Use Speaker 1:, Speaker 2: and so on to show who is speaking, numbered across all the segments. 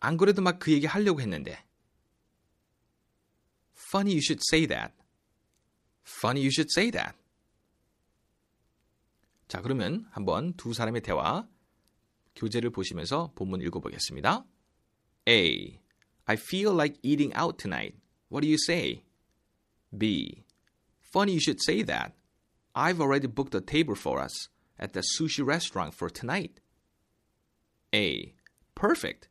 Speaker 1: 안 그래도 막 그 얘기 하려고 했는데. Funny you should say that. Funny you should say that. 자, 그러면 한번 두 사람의 대화 교재를 보시면서 본문 읽어보겠습니다. A. I feel like eating out tonight. What do you say? B. Funny you should say that. I've already booked a table for us at the sushi restaurant for tonight. A. Perfect.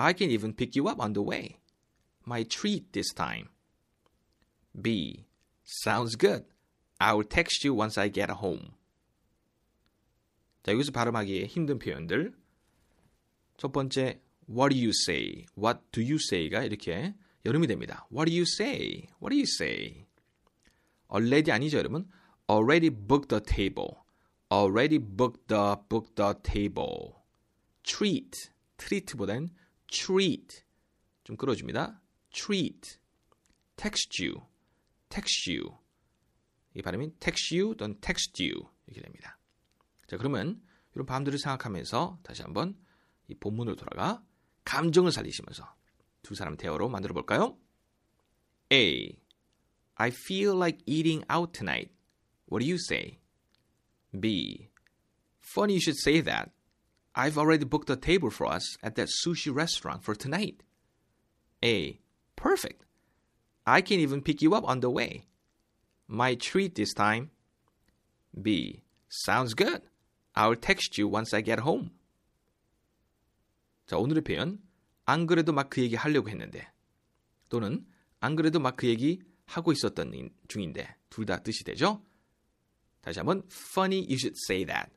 Speaker 1: I can even pick you up on the way. My treat this time. B. Sounds good. I'll text you once I get home. 자, 여기서 발음하기에 힘든 표현들. 첫 번째, what do you say? what do you say가 이렇게 여름이 됩니다. what do you say? what do you say? already 아니죠, 여러분? already booked the table. already booked the booked the table. treat. treat보다는 treat. 좀 끌어줍니다. treat. text you. text you. 이 발음이 text you 또는 text you 이렇게 됩니다. 자, 그러면 이런 발음들을 생각하면서 다시 한번 이 본문으로 돌아가 감정을 살리시면서 두 사람 대화로 만들어 볼까요? A. I feel like eating out tonight. What do you say? B. Funny you should say that. I've already booked a table for us at that sushi restaurant for tonight. A. Perfect. I can even pick you up on the way. My treat this time. B. Sounds good. I'll text you once I get home. 자, 오늘의 표현. 안 그래도 막 그 얘기 하려고 했는데. 또는 안 그래도 막 그 얘기 하고 있었던 중인데. 둘 다 뜻이 되죠? 다시 한번 funny you should say that.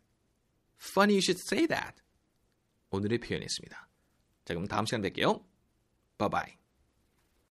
Speaker 1: Funny you should say that. 오늘의 표현이었습니다. 자, 그럼 다음 시간 뵐게요. Bye bye.